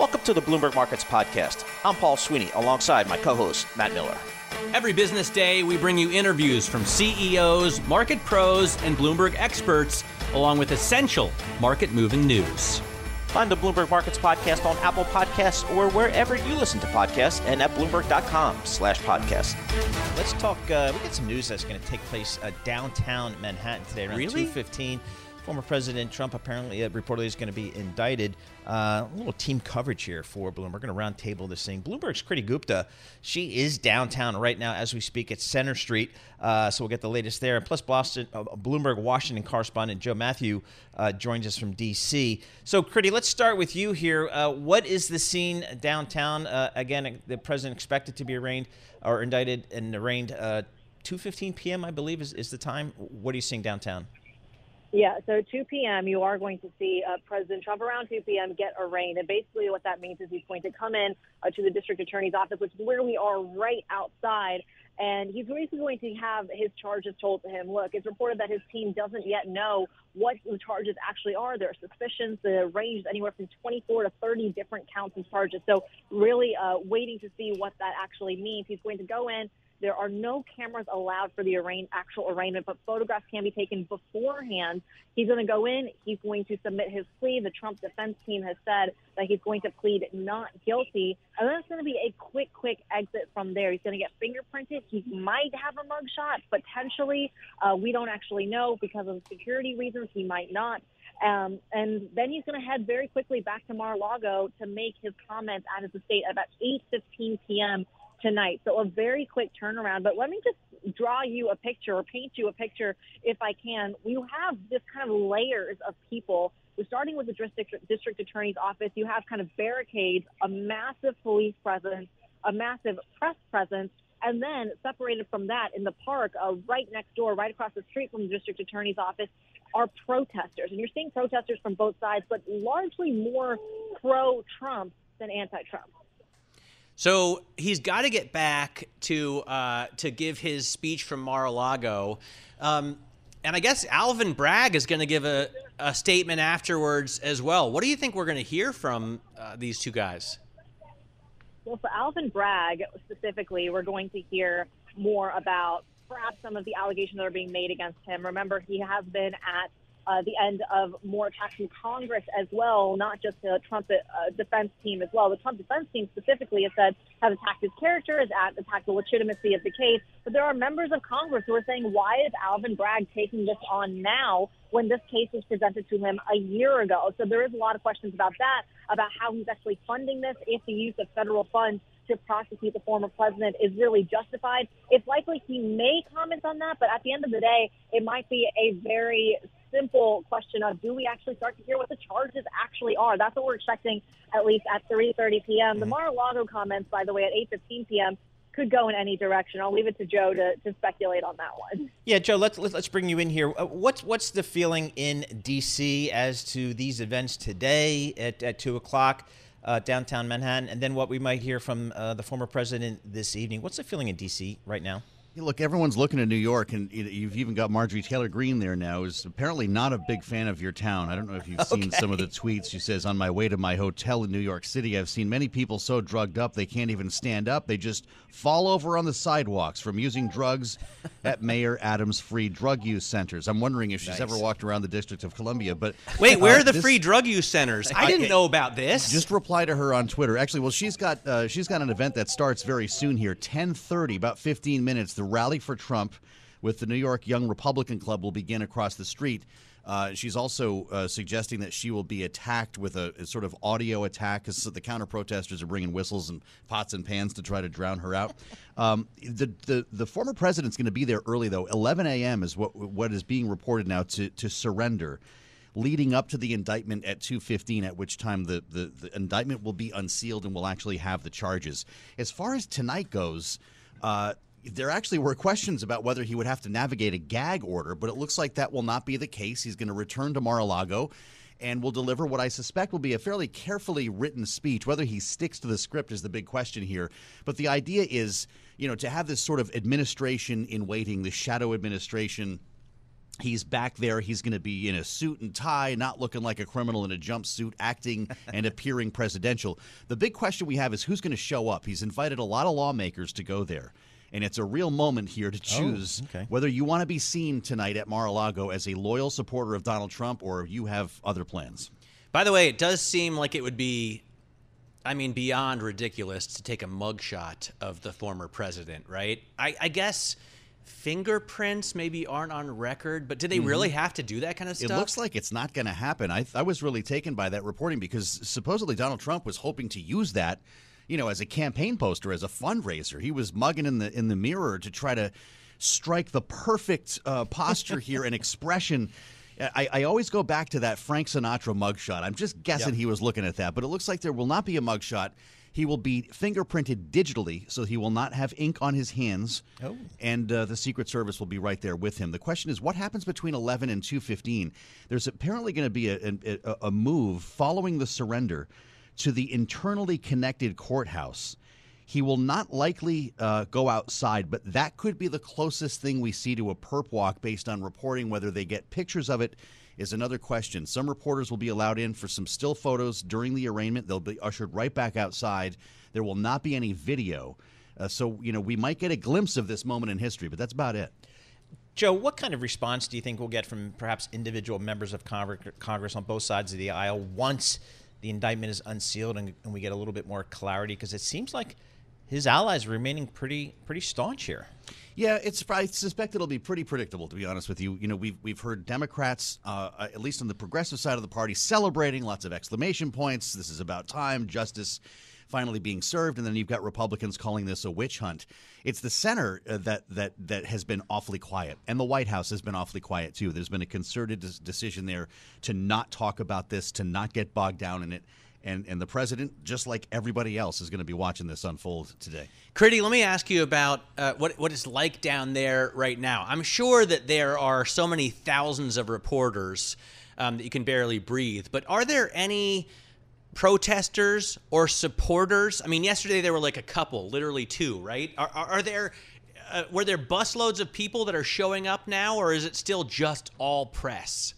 Welcome to the Bloomberg Markets Podcast. I'm Paul Sweeney alongside my co host, Matt Miller. Every business day, we bring you interviews from CEOs, market pros, and Bloomberg experts, along with essential market moving news. Find the Bloomberg Markets Podcast on Apple Podcasts or wherever you listen to podcasts and at Bloomberg.com slash podcast. Let's talk, uh, we got some news that's going to take place uh, downtown Manhattan today around Really? 2.15. Former President Trump apparently uh, reportedly is going to be indicted. Uh, a little team coverage here for Bloomberg. We're going to round table this thing. Bloomberg's Kriti Gupta. She is downtown right now as we speak at Center Street. Uh, so we'll get the latest there. And plus, Boston, uh, Bloomberg Washington correspondent Joe Mathieu uh, joins us from D.C. So, Kriti, let's start with you here. Uh, what is the scene downtown? Again, the president expected to be arraigned or indicted and arraigned. 2:15 p.m. I believe is, is the time. What are you seeing downtown? Yeah, so 2 p.m., you are going to see uh, President Trump around 2 p.m. get arraigned. And basically, what that means is he's going to come in uh, to the district attorney's office, which is where we are right outside. And he's basically going to have his charges told to him. Look, it's reported that his team doesn't yet know what the charges actually are. There are suspicions that range anywhere from 24 to 30 different counts of charges. So, really uh, waiting to see what that actually means. He's going to go in. There are no cameras allowed for the arraign- actual arraignment, but photographs can be taken beforehand. He's going to go in. He's going to submit his plea. The Trump defense team has said that he's going to plead not guilty. And then it's going to be a quick, quick exit from there. He's going to get fingerprinted. He might have a mugshot, potentially. Uh, we don't actually know because of security reasons. He might not. Um, and then he's going to head very quickly back to Mar-a-Lago to make his comments at his estate at about 8:15 p.m tonight. So a very quick turnaround. But let me just draw you a picture or paint you a picture, if I can. You have this kind of layers of people. We're starting with the district, district attorney's office. You have kind of barricades, a massive police presence, a massive press presence, and then separated from that in the park, uh, right next door, right across the street from the district attorney's office, are protesters. And you're seeing protesters from both sides, but largely more pro Trump than anti Trump. So he's got to get back to uh, to give his speech from Mar-a-Lago, um, and I guess Alvin Bragg is going to give a, a statement afterwards as well. What do you think we're going to hear from uh, these two guys? Well, for Alvin Bragg specifically, we're going to hear more about perhaps some of the allegations that are being made against him. Remember, he has been at uh, the end of more attacks from Congress as well, not just the Trump uh, defense team as well. The Trump defense team specifically has said have attacked his character, has attacked the legitimacy of the case. But there are members of Congress who are saying, why is Alvin Bragg taking this on now when this case was presented to him a year ago? So there is a lot of questions about that, about how he's actually funding this, if the use of federal funds to prosecute the former president is really justified. It's likely he may comment on that, but at the end of the day, it might be a very simple question of do we actually start to hear what the charges actually are? That's what we're expecting at least at 3:30 p.m. The Mar-a-Lago comments, by the way, at 8:15 p.m. could go in any direction. I'll leave it to Joe to, to speculate on that one. Yeah, Joe, let's let's bring you in here. Uh, what's what's the feeling in D.C. as to these events today at, at two o'clock? Uh, downtown Manhattan, and then what we might hear from uh, the former president this evening. What's the feeling in D.C. right now? Look, everyone's looking at New York, and you- you've even got Marjorie Taylor Greene there now. Is apparently not a big fan of your town. I don't know if you've seen some of the tweets. She says, "On my way to my hotel in New York City, I've seen many people so drugged up they can't even stand up. They just fall over on the sidewalks from using drugs at Mayor Adams' free drug use centers." I'm wondering if she's Nice. ever walked around the District of Columbia. But Wait, where uh, are the this- free drug use centers? I didn't know about this. just reply to her on Twitter. Actually, well, she's got uh, she's got an event that starts very soon here, ten thirty, about fifteen minutes. The rally for Trump with the New York Young Republican Club will begin across the street. Uh, she's also uh, suggesting that she will be attacked with a, a sort of audio attack because the counter protesters are bringing whistles and pots and pans to try to drown her out. Um, the, the the former president's going to be there early though. 11 a.m. is what what is being reported now to to surrender. leading up to the indictment at 2:15 at which time the, the, the indictment will be unsealed and will actually have the charges. As far as tonight goes, uh, there actually were questions about whether he would have to navigate a gag order, but it looks like that will not be the case. He's going to return to Mar-a-Lago and will deliver what I suspect will be a fairly carefully written speech. Whether he sticks to the script is the big question here. But the idea is, you know, to have this sort of administration in waiting, the shadow administration. He's back there. He's going to be in a suit and tie, not looking like a criminal in a jumpsuit, acting and appearing presidential. The big question we have is who's going to show up. He's invited a lot of lawmakers to go there and it's a real moment here to Oh, choose okay. whether you want to be seen tonight at Mar-a-Lago as a loyal supporter of Donald Trump or you have other plans. By the way, it does seem like it would be, I mean, beyond ridiculous to take a mugshot of the former president, right? I, I guess fingerprints maybe aren't on record, but do they really have to do that kind of Mm-hmm. It looks like it's not going to happen. I, I was really taken by that reporting because supposedly Donald Trump was hoping to use that, you know, as a campaign poster, as a fundraiser. He was mugging in the in the mirror to try to strike the perfect uh, posture here and expression. I, I always go back to that Frank Sinatra mugshot. I'm just guessing he was looking at that, but it looks like there will not be a mugshot. He will be fingerprinted digitally, so he will not have ink on his hands, Oh. and uh, the Secret Service will be right there with him. The question is, what happens between 11 and 2:15? There's apparently going to be a, a, a move following the surrender to the internally connected courthouse. He will not likely uh, go outside, but that could be the closest thing we see to a perp walk based on reporting. Whether they get pictures of it is another question. Some reporters will be allowed in for some still photos during the arraignment. They'll be ushered right back outside. There will not be any video. Uh, so, you know, we might get a glimpse of this moment in history, but that's about it. Joe, what kind of response do you think we'll get from perhaps individual members of Congress, Congress on both sides of the aisle once the indictment is unsealed and, and we get a little bit more clarity? Because it seems like his allies are remaining pretty pretty staunch here. Yeah, it's. I suspect it'll be pretty predictable, to be honest with you. You know, we've we've heard Democrats, uh, at least on the progressive side of the party, celebrating lots of exclamation points. This is about time, justice finally being served, and then you've got Republicans calling this a witch hunt. It's the center uh, that that that has been awfully quiet, and the White House has been awfully quiet too. There's been a concerted decision there to not talk about this, to not get bogged down in it. And, and the president, just like everybody else, is going to be watching this unfold today. Kriti, let me ask you about uh, what what it's like down there right now. I'm sure that there are so many thousands of reporters um, that you can barely breathe. But are there any protesters or supporters? I mean, yesterday there were like a couple, literally two, right? Are, are, are there uh, were there busloads of people that are showing up now, or is it still just all press?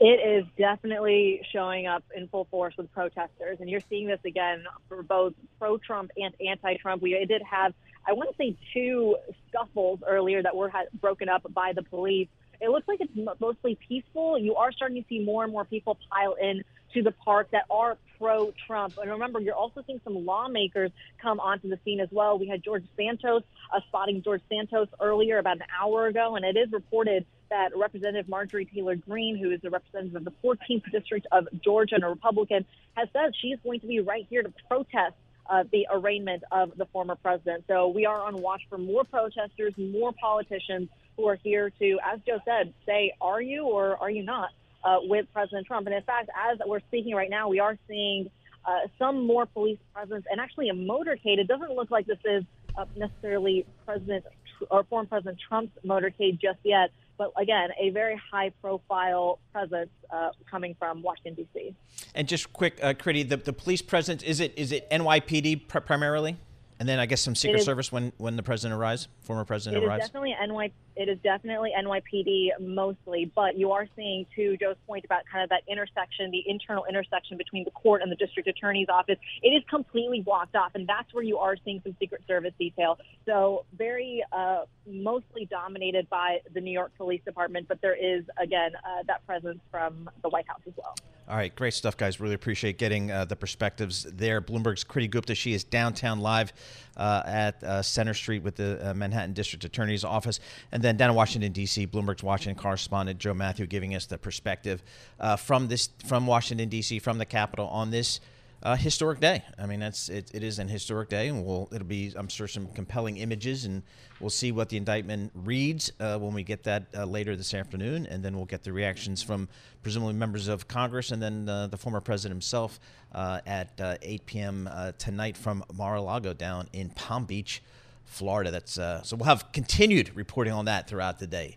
It is definitely showing up in full force with protesters, and you're seeing this again for both pro-Trump and anti-Trump. We did have, I want to say, two scuffles earlier that were broken up by the police. It looks like it's mostly peaceful. You are starting to see more and more people pile in to the park that are pro-Trump. And remember, you're also seeing some lawmakers come onto the scene as well. We had George Santos uh, spotting George Santos earlier, about an hour ago, and it is reported that Representative Marjorie Taylor Greene, who is the representative of the 14th district of Georgia and a Republican, has said she's going to be right here to protest uh, the arraignment of the former president. So we are on watch for more protesters, more politicians who are here to, as Joe said, say, are you or are you not uh, with President Trump? And in fact, as we're speaking right now, we are seeing uh, some more police presence and actually a motorcade. It doesn't look like this is uh, necessarily President or former President Trump's motorcade just yet. But again, a very high profile presence uh, coming from Washington, D.C. And just quick, uh, Kriti, the, the police presence is it is it NYPD pr- primarily, and then I guess some Secret is- Service when when the president arrives, former It president is arrives. definitely NY. It is definitely NYPD mostly, but you are seeing, to Joe's point about kind of that intersection, the internal intersection between the court and the district attorney's office. It is completely blocked off, and that's where you are seeing some Secret Service detail. So very uh, mostly dominated by the New York Police Department, but there is again uh, that presence from the White House as well. All right, great stuff, guys. Really appreciate getting uh, the perspectives there. Bloomberg's Kriti Gupta. She is downtown live uh, at uh, Center Street with the uh, Manhattan District Attorney's Office. And then down in Washington, D.C., Bloomberg's Washington correspondent Joe Mathieu giving us the perspective uh, from this from Washington, D.C., from the Capitol on this uh, historic day. I mean, that's it, it is an historic day, and we'll it'll be I'm sure some compelling images, and we'll see what the indictment reads uh, when we get that uh, later this afternoon, and then we'll get the reactions from presumably members of Congress, and then uh, the former president himself uh, at uh, 8 p.m. tonight from Mar-a-Lago down in Palm Beach, Florida. That's so we'll have continued reporting on that throughout the day.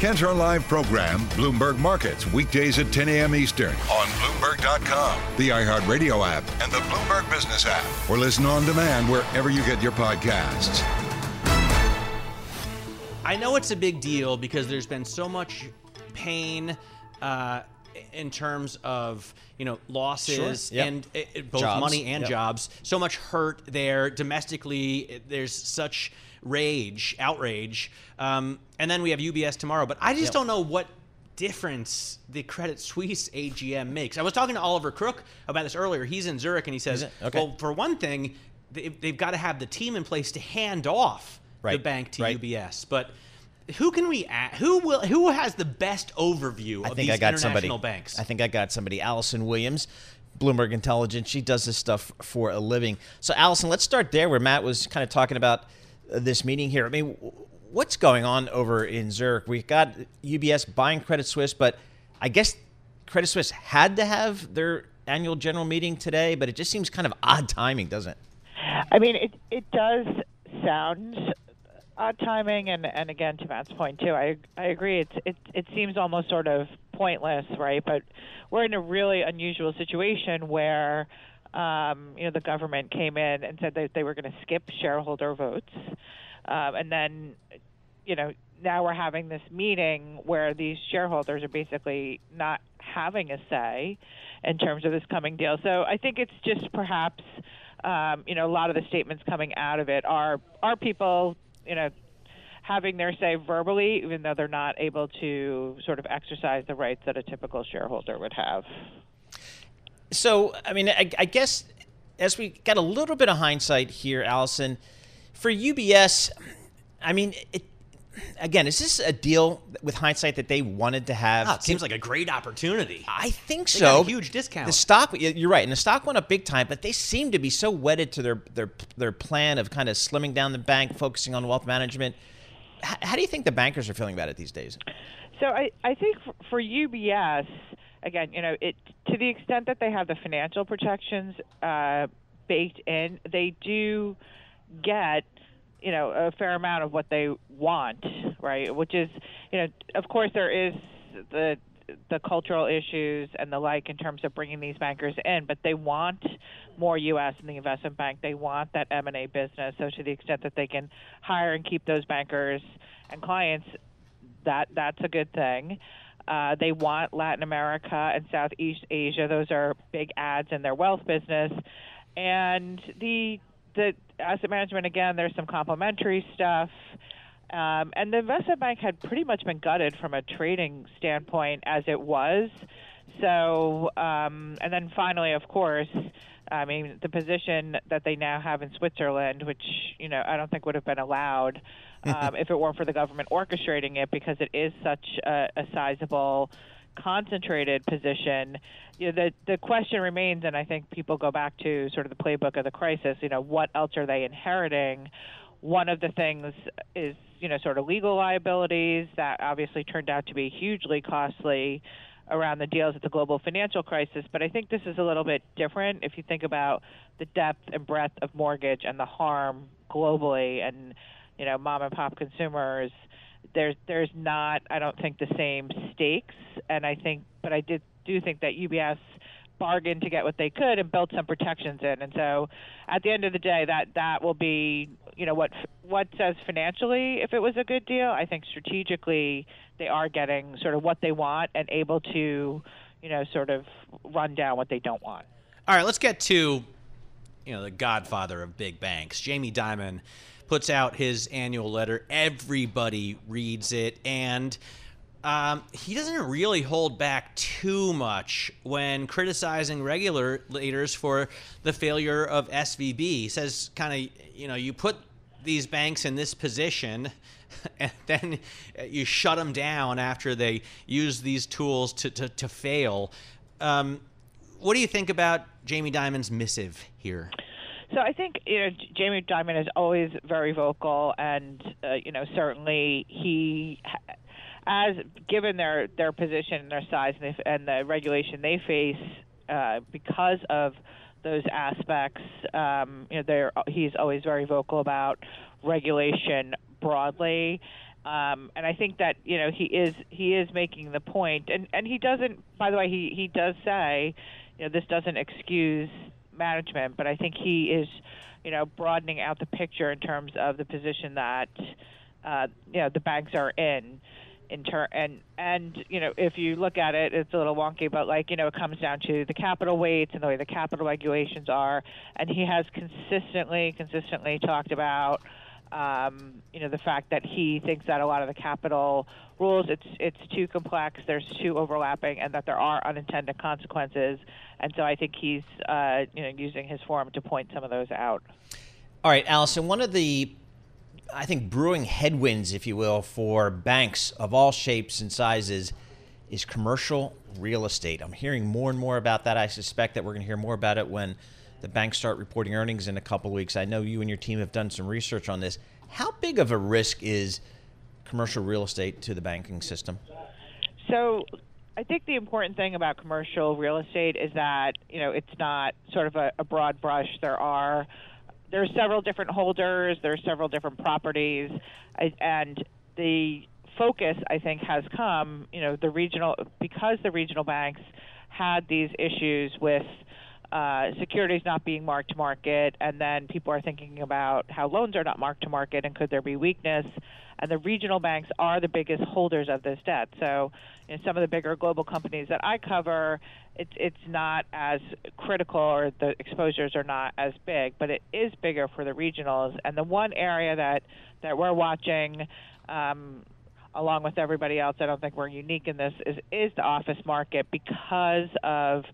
Catch our live program, Bloomberg Markets, weekdays at 10 a.m. Eastern on Bloomberg.com, the iHeartRadio app, and the Bloomberg Business app, or listen on demand wherever you get your podcasts. I know it's a big deal because there's been so much pain. Uh, in terms of you know losses sure. yep. and it, it, both jobs. money and yep. jobs, so much hurt there domestically. There's such rage, outrage. Um, and then we have UBS tomorrow. But I just yep. don't know what difference the Credit Suisse AGM makes. I was talking to Oliver Crook about this earlier. He's in Zurich, and he says, okay. well, for one thing, they've got to have the team in place to hand off right. the bank to right. UBS. But who can we add? Who will? Who has the best overview I of think these I got international somebody. banks? I think I got somebody. Alison Williams, Bloomberg Intelligence. She does this stuff for a living. So, Alison, let's start there where Matt was kind of talking about uh, this meeting here. I mean, what's going on over in Zurich? We got UBS buying Credit Suisse, but I guess Credit Suisse had to have their annual general meeting today, but it just seems kind of odd timing, doesn't it? I mean, it it does sound odd timing, and and again to Matt's point too, I I agree. It's it it seems almost sort of pointless, right? But we're in a really unusual situation where um, you know, the government came in and said that they were going to skip shareholder votes, um, and then, you know, now we're having this meeting where these shareholders are basically not having a say in terms of this coming deal. So I think it's just perhaps, um, you know, a lot of the statements coming out of it are are people, you know, having their say verbally, even though they're not able to sort of exercise the rights that a typical shareholder would have. So, I mean, I, I, guess as we got a little bit of hindsight here, Alison, for UBS, I mean, it, again, is this a deal with hindsight that they wanted to have? Oh, it seems like a great opportunity. I think they so. huge discount. The stock, you're right, and the stock went up big time, but they seem to be so wedded to their their their plan of kind of slimming down the bank, focusing on wealth management. H- how do you think the bankers are feeling about it these days? So I, I think for UBS, again, you know, it to the extent that they have the financial protections uh, baked in, they do get you know a fair amount of what they want, right? Which is, you know, of course there is the the cultural issues and the like in terms of bringing these bankers in, but they want more U.S. in the investment bank. They want that M&A business. So to the extent that they can hire and keep those bankers and clients, that that's a good thing. Uh, they want Latin America and Southeast Asia; those are big adds in their wealth business, and the the asset management again. There's some complementary stuff. Um, and the investment bank had pretty much been gutted from a trading standpoint as it was. So, um, and then finally, of course, I mean, the position that they now have in Switzerland, which, you know, I don't think would have been allowed um, if it weren't for the government orchestrating it because it is such a, a sizable concentrated position, you know, the the question remains, and I think people go back to sort of the playbook of the crisis. You know, what else are they inheriting? One of the things is, you know, sort of legal liabilities that obviously turned out to be hugely costly around the deals at the global financial crisis. But I think this is a little bit different if you think about the depth and breadth of mortgage and the harm globally and, you know, mom and pop consumers. There's there's not I don't think the same stakes and I think but I did do think that UBS bargained to get what they could and built some protections in. And so, at the end of the day, that that will be you know what what says financially if it was a good deal. I think strategically they are getting sort of what they want and able to you know sort of run down what they don't want. All right, let's get to you know the godfather of big banks, Jamie Dimon puts out his annual letter. Everybody reads it and um, he doesn't really hold back too much when criticizing regulators for the failure of SVB. He says, kind of, you know, you put these banks in this position and then you shut them down after they use these tools to, to, to fail. Um, what do you think about Jamie Dimon's missive here? So I think you know Jamie Dimon is always very vocal, and uh, you know certainly he as given their their position and their size and, they, and the regulation they face uh, because of those aspects, um, you know, he's always very vocal about regulation broadly. Um, and I think that you know he is he is making the point, and and he doesn't. By the way, he he does say, you know, this doesn't excuse management, but I think he is, you know, broadening out the picture in terms of the position that uh, you know the banks are in in turn and and you know if you look at it it's a little wonky but like you know it comes down to the capital weights and the way the capital regulations are and he has consistently consistently talked about um, you know the fact that he thinks that a lot of the capital rules it's it's too complex there's too overlapping and that there are unintended consequences and so I think he's uh, you know using his forum to point some of those out all right Alison one of the I think, brewing headwinds, if you will, for banks of all shapes and sizes is commercial real estate. I'm hearing more and more about that. I suspect that we're going to hear more about it when the banks start reporting earnings in a couple weeks. I know you and your team have done some research on this. How big of a risk is commercial real estate to the banking system? So, I think the important thing about commercial real estate is that you know it's not sort of a, a broad brush. There are there are several different holders, there are several different properties, and the focus I think has come, you know, the regional because the regional banks had these issues with uh, securities not being marked to market, and then people are thinking about how loans are not marked to market and could there be weakness. And the regional banks are the biggest holders of this debt. So, in some of the bigger global companies that I cover, it's it's not as critical or the exposures are not as big, but it is bigger for the regionals. And the one area that that we're watching. Um, along with everybody else, I don't think we're unique in this. Is is the office market because of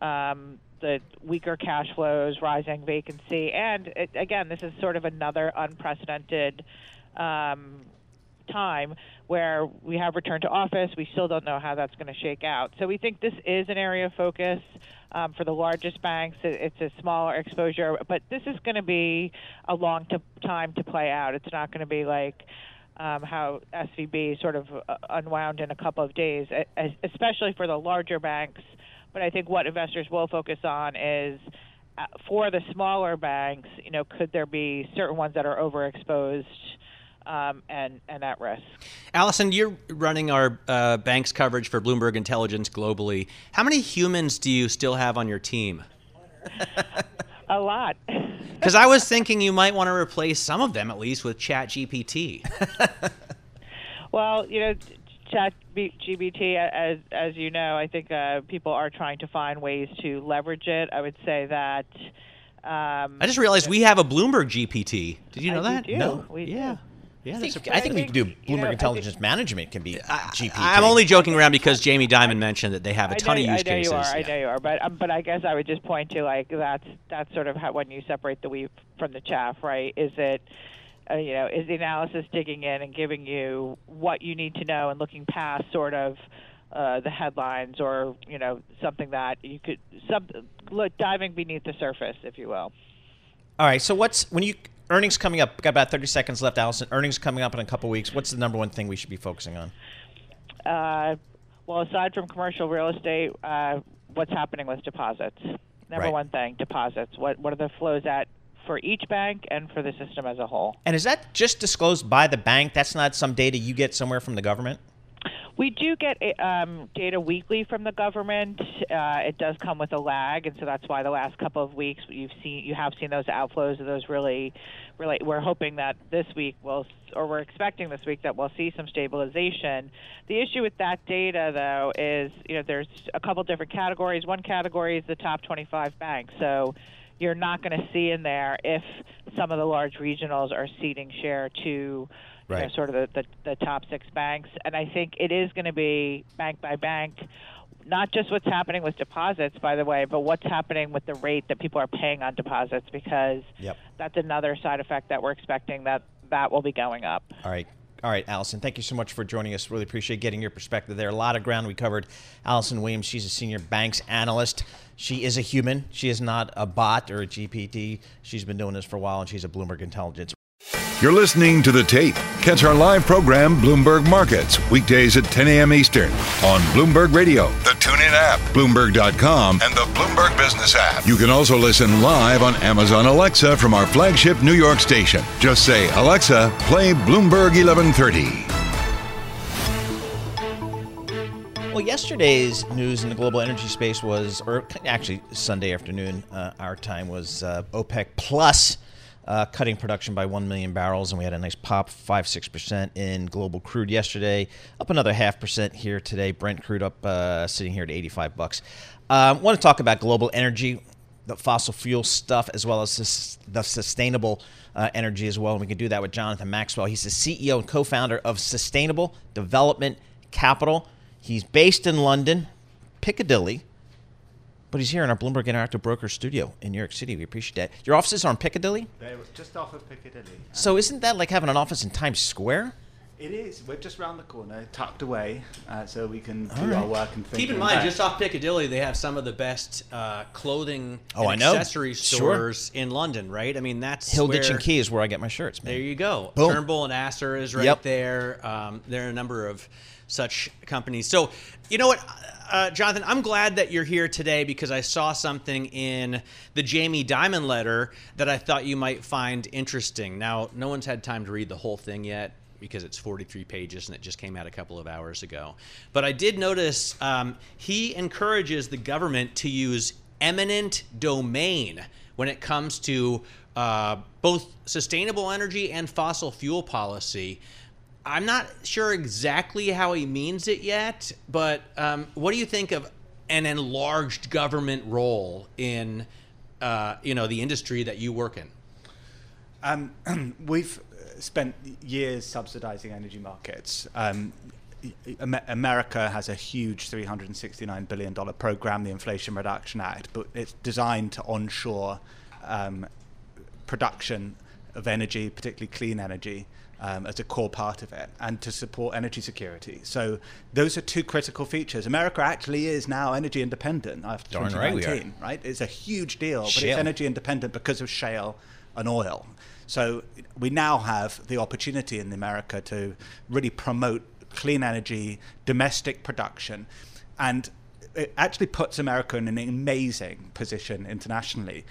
um, the weaker cash flows, rising vacancy, and it, again, this is sort of another unprecedented um, time where we have returned to office. We still don't know how that's going to shake out. So we think this is an area of focus um, for the largest banks. It's a smaller exposure, but this is going to be a long time to play out. It's not going to be like um, how SVB sort of uh, unwound in a couple of days, especially for the larger banks. But I think what investors will focus on is uh, for the smaller banks, you know, could there be certain ones that are overexposed um, and and at risk? Alison, you're running our uh, banks coverage for Bloomberg Intelligence globally. How many humans do you still have on your team? A lot. Because I was thinking you might want to replace some of them at least with ChatGPT. Well, you know, Chat GPT, as as you know, I think uh, people are trying to find ways to leverage it. I would say that. Um, I just realized we have a Bloomberg GPT. Did you know I that? do. No. We yeah. do. Yeah, I that's think, a- I think we could do you Bloomberg know, I Intelligence Management can be GPT. I'm only joking around because Jamie Dimon mentioned that they have a ton know, of use I know cases. you are. I know you are. But um, but I guess I would just point to like that's that's sort of how when you separate the wheat from the chaff, right? Is it uh, you know is the analysis digging in and giving you what you need to know and looking past sort of uh, the headlines or you know something that you could some look diving beneath the surface, if you will. All right. So what's when you earnings coming up? Got about 30 seconds left, Alison. Earnings coming up in a couple weeks. What's the number one thing we should be focusing on? Uh, well, aside from commercial real estate, uh, what's happening with deposits? Number Right. one thing, deposits. What what are the flows at for each bank and for the system as a whole? And is that just disclosed by the bank? That's not some data you get somewhere from the government? We do get um, data weekly from the government. Uh, it does come with a lag, and so that's why the last couple of weeks you've seen you have seen those outflows of those really, really. We're hoping that this week we'll, or we're expecting this week that we'll see some stabilization. The issue with that data, though, is you know there's a couple different categories. One category is the top 25 banks, so you're not going to see in there if some of the large regionals are ceding share to you know, sort of the, the, the top six banks. And I think it is going to be bank by bank, not just what's happening with deposits, by the way, but what's happening with the rate that people are paying on deposits because Yep. that's another side effect that we're expecting that that will be going up. All right. All right, Alison, thank you so much for joining us. Really appreciate getting your perspective there. A lot of ground we covered. Alison Williams, she's a senior banks analyst. She is a human. She is not a bot or a GPT. She's been doing this for a while, and she's a Bloomberg Intelligence. You're listening to The Tape. Catch our live program, Bloomberg Markets, weekdays at 10 a.m. Eastern on Bloomberg Radio, the TuneIn app, Bloomberg.com, and the Bloomberg Business app. You can also listen live on Amazon Alexa from our flagship New York station. Just say, Alexa, play Bloomberg 1130. Well, yesterday's news in the global energy space was, or actually Sunday afternoon, uh, our time was uh, OPEC Plus uh, cutting production by 1 million barrels, and we had a nice pop, 5 6% in global crude yesterday, up another half percent here today. Brent crude up, uh, sitting here at 85 bucks. I want to talk about global energy, the fossil fuel stuff, as well as the sustainable uh, energy as well. And we can do that with Jonathan Maxwell. He's the CEO and co founder of Sustainable Development Capital. He's based in London, Piccadilly, but he's here in our Bloomberg Interactive Broker studio in New York City. We appreciate that. Your offices are in Piccadilly? They're just off of Piccadilly. So isn't that like having an office in Times Square? It is. We're just round the corner, tucked away, uh, so we can do All our work and. Keep in mind, back. just off Piccadilly, they have some of the best uh, clothing Oh, and I know. accessory Sure. stores in London, right? I mean, that's Hilditch where, and Key is where I get my shirts, man. There you go. Boom. Turnbull and Asser is right Yep. there. Um, there are a number of such companies. So, you know what, uh, Jonathan, I'm glad that you're here today because I saw something in the Jamie Dimon letter that I thought you might find interesting. Now, no one's had time to read the whole thing yet because it's 43 pages and it just came out a couple of hours ago. But I did notice um, he encourages the government to use eminent domain when it comes to uh, both sustainable energy and fossil fuel policy. I'm not sure exactly how he means it yet, but um, what do you think of an enlarged government role in, uh, you know, the industry that you work in? Um, we've spent years subsidizing energy markets. Um, America has a huge $369 billion program, the Inflation Reduction Act, but it's designed to onshore um, production of energy, particularly clean energy, um, as a core part of it, and to support energy security. So those are two critical features. America actually is now energy independent after Darn right we are. 2019, right? It's a huge deal, but it's energy independent because of shale and oil. So we now have the opportunity in America to really promote clean energy, domestic production, and it actually puts America in an amazing position internationally.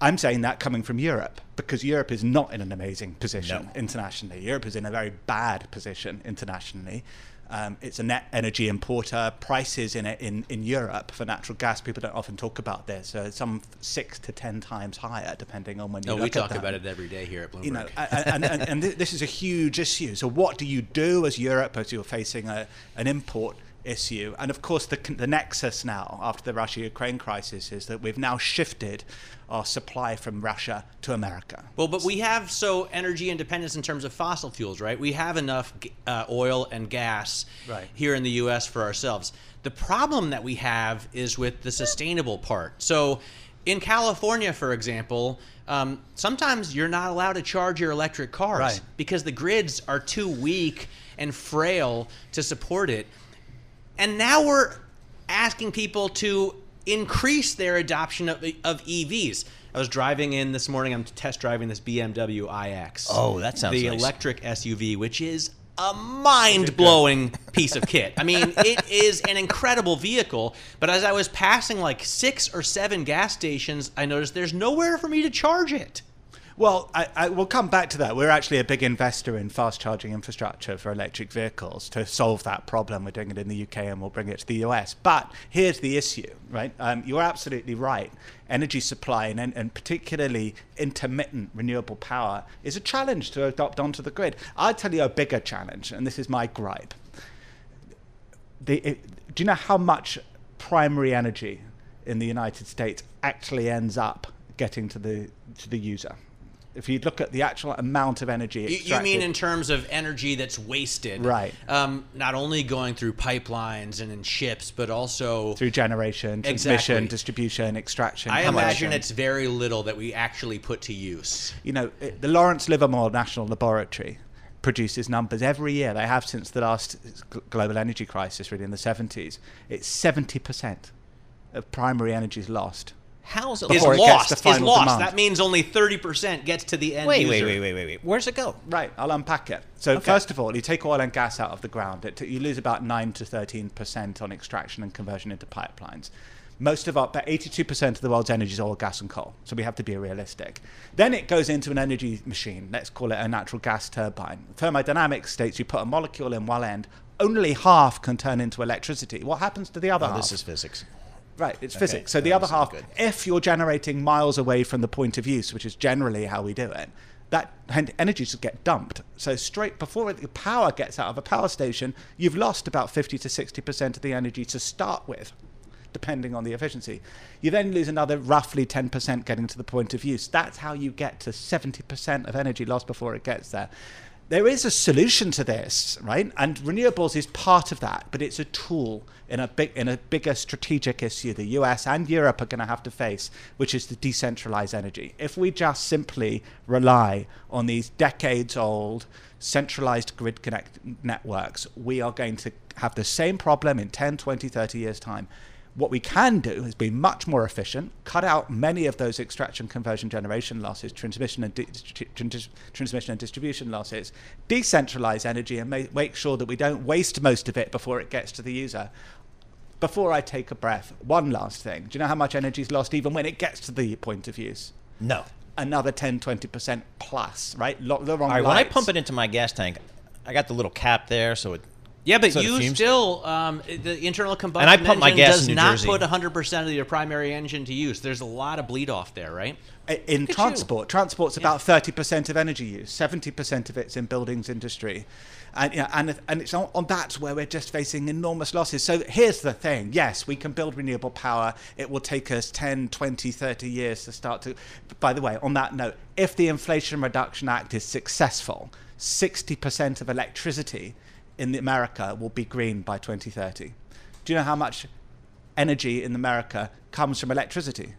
I'm saying that coming from Europe because Europe is not in an amazing position No. internationally. Europe is in a very bad position internationally. Um, it's a net energy importer. Prices in it in, in Europe for natural gas, people don't often talk about this. Uh, some six to ten times higher, depending on when you No, we talk about it every day here at Bloomberg. You know, and, and, and, and this is a huge issue. So, what do you do as Europe as you're facing a, an import issue? And of course, the, the nexus now after the Russia-Ukraine crisis is that we've now shifted our supply from Russia to America. Well, but we have so energy independence in terms of fossil fuels, right? We have enough uh, oil and gas Right. here in the U.S. for ourselves. The problem that we have is with the sustainable part. So, in California, for example, um, sometimes you're not allowed to charge your electric cars Right. because the grids are too weak and frail to support it. And now we're asking people to increase their adoption of, of EVs. I was driving in this morning. I'm test driving this BMW iX. Oh, that sounds the nice. electric SUV, which is a mind-blowing piece of kit. I mean, it is an incredible vehicle. But as I was passing like six or seven gas stations, I noticed there's nowhere for me to charge it. Well, I, I will come back to that. We're actually a big investor in fast charging infrastructure for electric vehicles to solve that problem. We're doing it in the UK and we'll bring it to the US. But here's the issue, right? Um, you're absolutely right. Energy supply and, and particularly intermittent renewable power is a challenge to adopt onto the grid. I'll tell you a bigger challenge, and this is my gripe. The, it, do you know how much primary energy in the United States actually ends up getting to the to the user? If you look at the actual amount of energy, You, you mean in terms of energy that's wasted, Right. Um, not only going through pipelines and in ships, but also through generation, transmission, Exactly. distribution, extraction. I conversion. imagine it's very little that we actually put to use. you know, it- the Lawrence Livermore National Laboratory produces numbers every year. They have since the last global energy crisis, really in the 70s. It's 70% of primary energy is lost. How is it Is lost. Is lost. demand. That means only thirty percent gets to the end Wait, user. wait, wait, wait, wait, wait. Where's it go? Right, I'll unpack it. So Okay. first of all, you take oil and gas out of the ground. It, you lose about nine to thirteen percent on extraction and conversion into pipelines. Most of our, about eighty-two percent of the world's energy is oil, gas, and coal. So we have to be realistic. Then it goes into an energy machine. Let's call it a natural gas turbine. Thermodynamics states you put a molecule in one end, only half can turn into electricity. What happens to the other Oh, half? this is physics. Right, it's Okay, physics. So the other half, good. if you're generating miles away from the point of use, which is generally how we do it, that energy just get dumped. So straight before the power gets out of a power station, you've lost about 50 to 60% of the energy to start with, depending on the efficiency. You then lose another roughly 10% getting to the point of use. That's how you get to 70% of energy lost before it gets there there is a solution to this, right? And renewables is part of that, but it's a tool in a big in a bigger strategic issue the US and Europe are going to have to face, which is to decentralize energy. If we just simply rely on these decades old centralized grid connect networks, we are going to have the same problem in 10, 20, 30 years time. What we can do is be much more efficient, cut out many of those extraction, conversion, generation losses, transmission and, di- trans- transmission and distribution losses, decentralize energy, and ma- make sure that we don't waste most of it before it gets to the user. Before I take a breath, one last thing. Do you know how much energy is lost even when it gets to the point of use? No. Another 10, 20% plus, right? Lo- the wrong All right, when I pump it into my gas tank, I got the little cap there, so it. Yeah, but so you fumes- still um, the internal combustion And I pump my engine gas does in New not Jersey. put 100% of your primary engine to use. There's a lot of bleed off there, right? In Look transport. Transport's about thirty percent of energy use. Seventy percent of it's in buildings industry, and yeah, and and it's on, on that's where we're just facing enormous losses. So here's the thing: yes, we can build renewable power. It will take us 10, 20, 30 years to start to. By the way, on that note, if the Inflation Reduction Act is successful, sixty percent of electricity in America will be green by 2030. Do you know how much energy in America comes from electricity?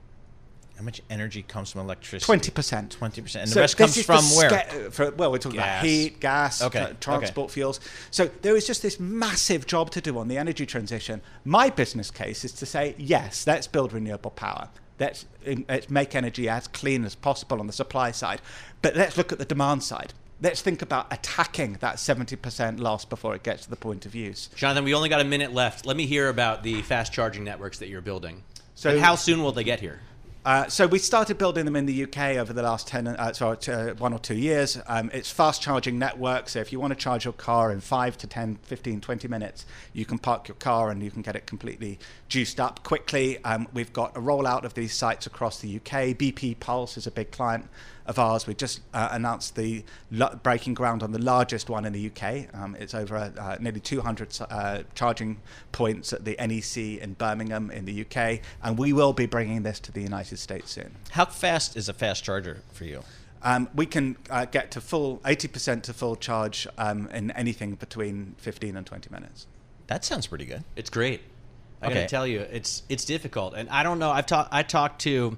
How much energy comes from electricity? Twenty percent. Twenty percent, and So the rest comes from where? for, well, we're talking Gas. about heat, gas, Okay, uh, okay. transport fuels. So there is just this massive job to do on the energy transition. My business case is to say, yes, let's build renewable power. Let's, let's make energy as clean as possible on the supply side. But let's look at the demand side. Let's think about attacking that 70% loss before it gets to the point of use. Jonathan, we only got a minute left. Let me hear about the fast charging networks that you're building. So- and how soon will they get here? Uh, so we started building them in the UK over the last 10, uh, sorry, uh, one or two years. Um, it's fast charging network. So if you want to charge your car in 5 to 10, 15, 20 minutes, you can park your car and you can get it completely juiced up quickly. Um, we've got a rollout of these sites across the UK. BP Pulse is a big client of ours. We just uh, announced the lo- breaking ground on the largest one in the UK. Um, it's over uh, nearly 200 uh, charging points at the NEC in Birmingham in the UK, and we will be bringing this to the United States soon. How fast is a fast charger for you? Um, we can uh, get to full 80% to full charge um, in anything between 15 and 20 minutes. That sounds pretty good. It's great. I Okay. gotta tell you, it's it's difficult, and I don't know. I've talked I talked to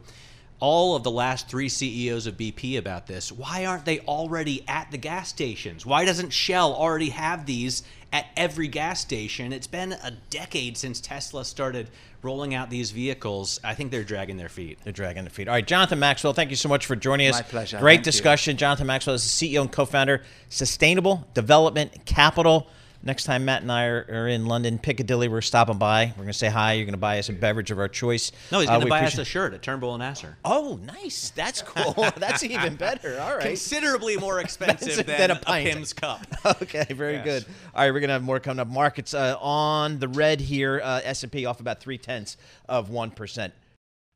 all of the last three CEOs of BP about this. Why aren't they already at the gas stations? Why doesn't Shell already have these at every gas station? It's been a decade since Tesla started rolling out these vehicles. I think they're dragging their feet. They're dragging their feet. All right, Jonathan Maxwell, thank you so much for joining us. My pleasure. Great Thank you. discussion. Jonathan Maxwell is the CEO and co-founder, Sustainable Development Capital. Next time Matt and I are, are in London, Piccadilly, we're stopping by. We're going to say hi. You're going to buy us a beverage of our choice. No, he's Uh, going to we buy us a shirt at Turnbull and Asser. Oh, nice. That's cool. That's even better. All right. Considerably more expensive than, Than a a, pint. Pimm's cup. okay, very Yes. good. All right, we're gonna have more coming up. Markets uh, on the red here. Uh, S and P off about three tenths of one percent.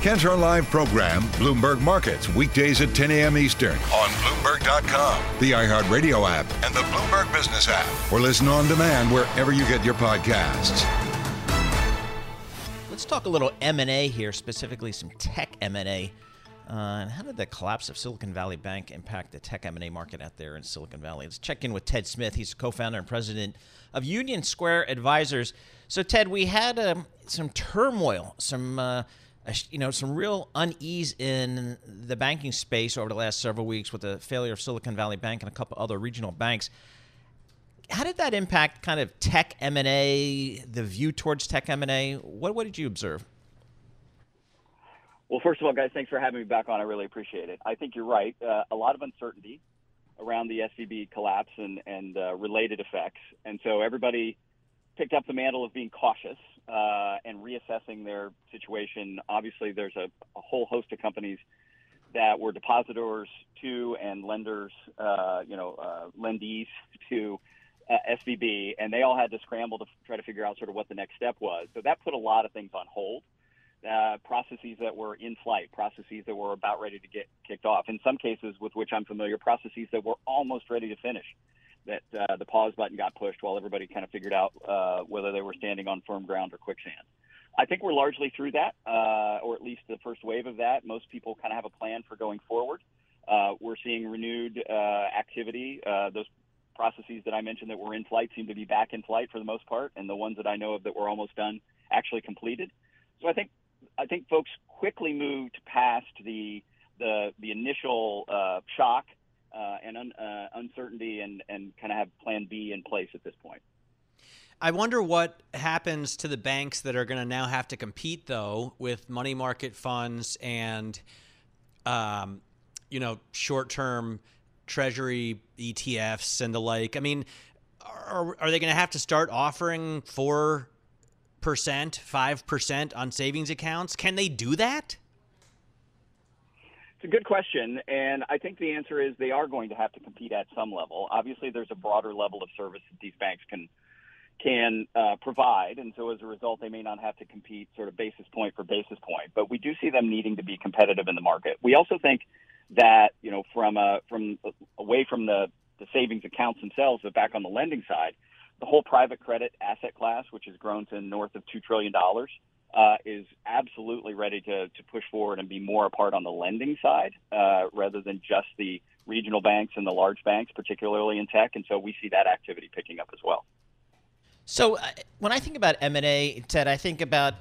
Catch our live program, Bloomberg Markets, weekdays at 10 a.m. Eastern on Bloomberg.com, the iHeartRadio app, and the Bloomberg Business app, or listen on demand wherever you get your podcasts. Let's talk a little M and A here, specifically some tech M and A. Uh, how did the collapse of Silicon Valley Bank impact the tech M&A market out there in Silicon Valley? Let's check in with Ted Smith. He's co-founder and president of Union Square Advisors. So, Ted, we had um, some turmoil, some uh, a you know some real unease in the banking space over the last several weeks with the failure of Silicon Valley Bank and a couple other regional banks. How did that impact kind of tech M&A, the view towards tech M&A? What, what did you observe? Well, first of all, guys, thanks for having me back on. I really appreciate it. I think you're right. Uh, a lot of uncertainty around the SVB collapse and, and uh, related effects. And so everybody picked up the mantle of being cautious uh, and reassessing their situation. Obviously, there's a, a whole host of companies that were depositors to and lenders, uh, you know, uh, lendees to uh, SVB, and they all had to scramble to f- try to figure out sort of what the next step was. So that put a lot of things on hold uh, processes that were in flight, processes that were about ready to get kicked off. In some cases, with which I'm familiar, processes that were almost ready to finish. That uh, the pause button got pushed while everybody kind of figured out uh, whether they were standing on firm ground or quicksand. I think we're largely through that, uh, or at least the first wave of that. Most people kind of have a plan for going forward. Uh, we're seeing renewed uh, activity. Uh, those processes that I mentioned that were in flight seem to be back in flight for the most part, and the ones that I know of that were almost done actually completed. So I think I think folks quickly moved past the the the initial uh, shock uh, and un, uh, uncertainty and and kind of have Plan B in place at this point. I wonder what happens to the banks that are going to now have to compete, though, with money market funds and, um, you know, short-term treasury ETFs and the like. I mean, are, are they going to have to start offering four percent, five percent on savings accounts? Can they do that? It's a good question, and I think the answer is they are going to have to compete at some level. Obviously, there's a broader level of service that these banks can can uh, provide, and so as a result, they may not have to compete sort of basis point for basis point. But we do see them needing to be competitive in the market. We also think that you know from from away from the the savings accounts themselves, but back on the lending side, the whole private credit asset class, which has grown to north of two trillion dollars, uh, is absolutely ready to to push forward and be more a part on the lending side uh, rather than just the regional banks and the large banks, particularly in tech. And so we see that activity picking up as well. So uh, when I think about M and A, Ted, I think about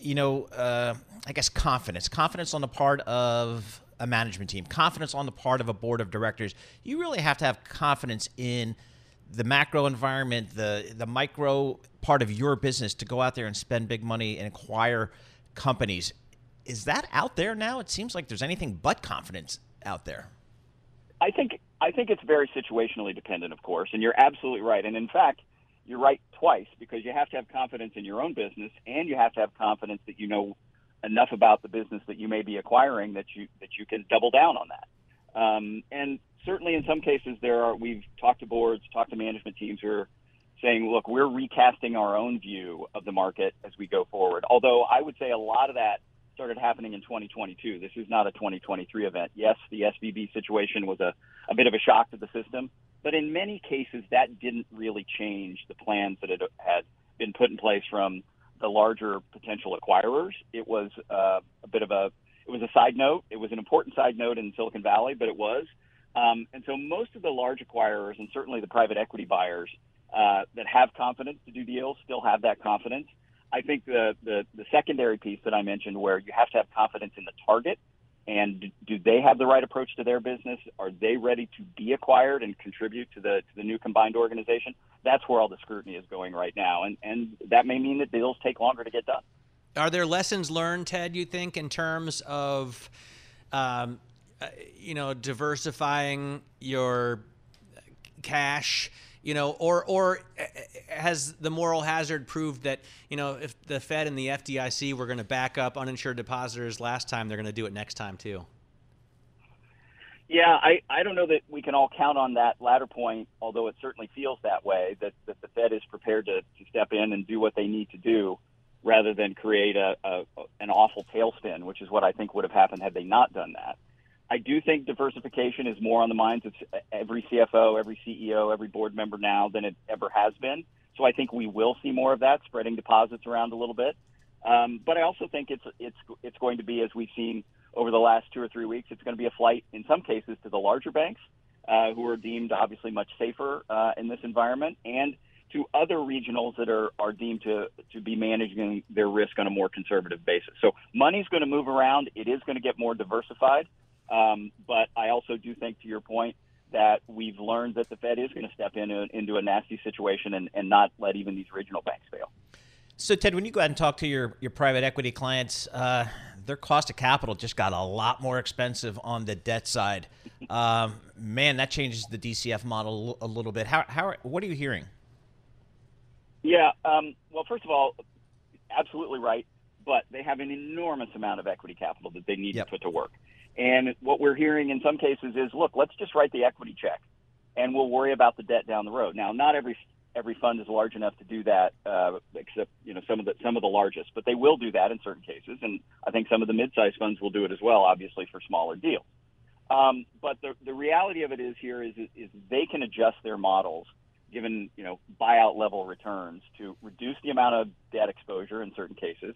you know, uh, I guess confidence, confidence on the part of a management team, confidence on the part of a board of directors. You really have to have confidence in the macro environment, the the micro part of your business to go out there and spend big money and acquire companies. Is that out there now? It seems like there's anything but confidence out there. I think I think it's very situationally dependent, of course, and you're absolutely right. And in fact, you're right twice because you have to have confidence in your own business and you have to have confidence that you know enough about the business that you may be acquiring that you that you can double down on that. Um, and certainly in some cases there are we've talked to boards, talked to management teams who are saying, look, we're recasting our own view of the market as we go forward. Although I would say a lot of that started happening in 2022. This is not a 2023 event. Yes, the SVB situation was a, a bit of a shock to the system, but in many cases, that didn't really change the plans that had, had been put in place from the larger potential acquirers. It was uh, a bit of a it was a side note. It was an important side note in Silicon Valley, but it was. Um, and so most of the large acquirers and certainly the private equity buyers uh, that have confidence to do deals still have that confidence. I think the, the, the secondary piece that I mentioned, where you have to have confidence in the target and do they have the right approach to their business? Are they ready to be acquired and contribute to the to the new combined organization? That's where all the scrutiny is going right now, and and that may mean that deals take longer to get done. Are there lessons learned, Ted? You think in terms of, um, uh, you know, diversifying your cash? you know, or or uh, has the moral hazard proved that you know if the Fed and the FDIC were going to back up uninsured depositors last time, they're going to do it next time too? Yeah, I, I don't know that we can all count on that latter point, although it certainly feels that way, that, that the Fed is prepared to, to step in and do what they need to do rather than create a, a an awful tailspin, which is what I think would have happened had they not done that. I do think diversification is more on the minds of every CFO, every CEO, every board member now than it ever has been. So I think we will see more of that, spreading deposits around a little bit. Um, but I also think it's it's it's going to be, as we've seen over the last two or three weeks, it's going to be a flight in some cases to the larger banks, uh, who are deemed obviously much safer uh, in this environment, and to other regionals that are, are deemed to, to be managing their risk on a more conservative basis. So money's going to move around. It is going to get more diversified. Um, but I also do think, to your point, that we've learned that the Fed is going to step in a, into a nasty situation and, and not let even these regional banks fail. So, Ted, when you go out and talk to your, your private equity clients, uh, their cost of capital just got a lot more expensive on the debt side. Um, man, that changes the DCF model a little bit. How, how, what are you hearing? Yeah, um, well, first of all, absolutely right, but they have an enormous amount of equity capital that they need yep. to put to work. And what we're hearing in some cases is, look, let's just write the equity check, and we'll worry about the debt down the road. Now, not every every fund is large enough to do that, uh, except you know some of the some of the largest, but they will do that in certain cases, and I think some of the mid-sized funds will do it as well, obviously for smaller deals. Um, but the the reality of it is here is is they can adjust their models given you know buyout level returns to reduce the amount of debt exposure in certain cases,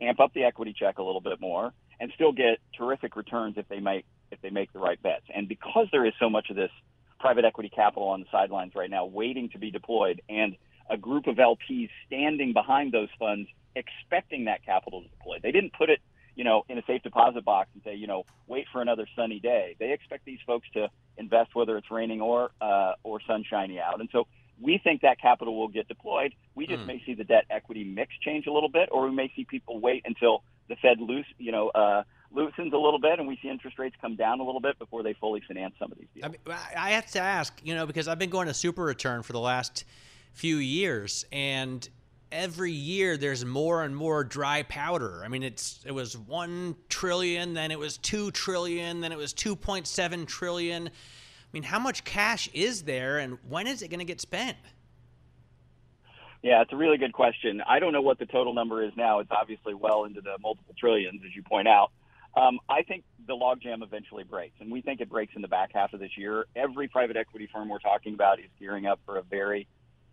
amp up the equity check a little bit more, and still get terrific returns if they make if they make the right bets. And because there is so much of this private equity capital on the sidelines right now, waiting to be deployed, and a group of LPs standing behind those funds, expecting that capital to deploy. They didn't put it, you know, in a safe deposit box and say, you know, wait for another sunny day. They expect these folks to invest whether it's raining or uh, or sunshiny out, and so we think that capital will get deployed. We just Hmm. may see the debt equity mix change a little bit, or we may see people wait until the Fed loose, you know, uh, loosens a little bit, and we see interest rates come down a little bit before they fully finance some of these deals. I, mean, I have to ask, you know, because I've been going to Super Return for the last few years, and every year there's more and more dry powder. I mean, it's it was one trillion, then it was two trillion, then it was two point seven trillion. Mean, how much cash is there, and when is it going to get spent? Yeah, it's a really good question. I don't know what the total number is now. It's obviously well into the multiple trillions, as you point out. Um, I think the logjam eventually breaks, and we think it breaks in the back half of this year. Every private equity firm we're talking about is gearing up for a very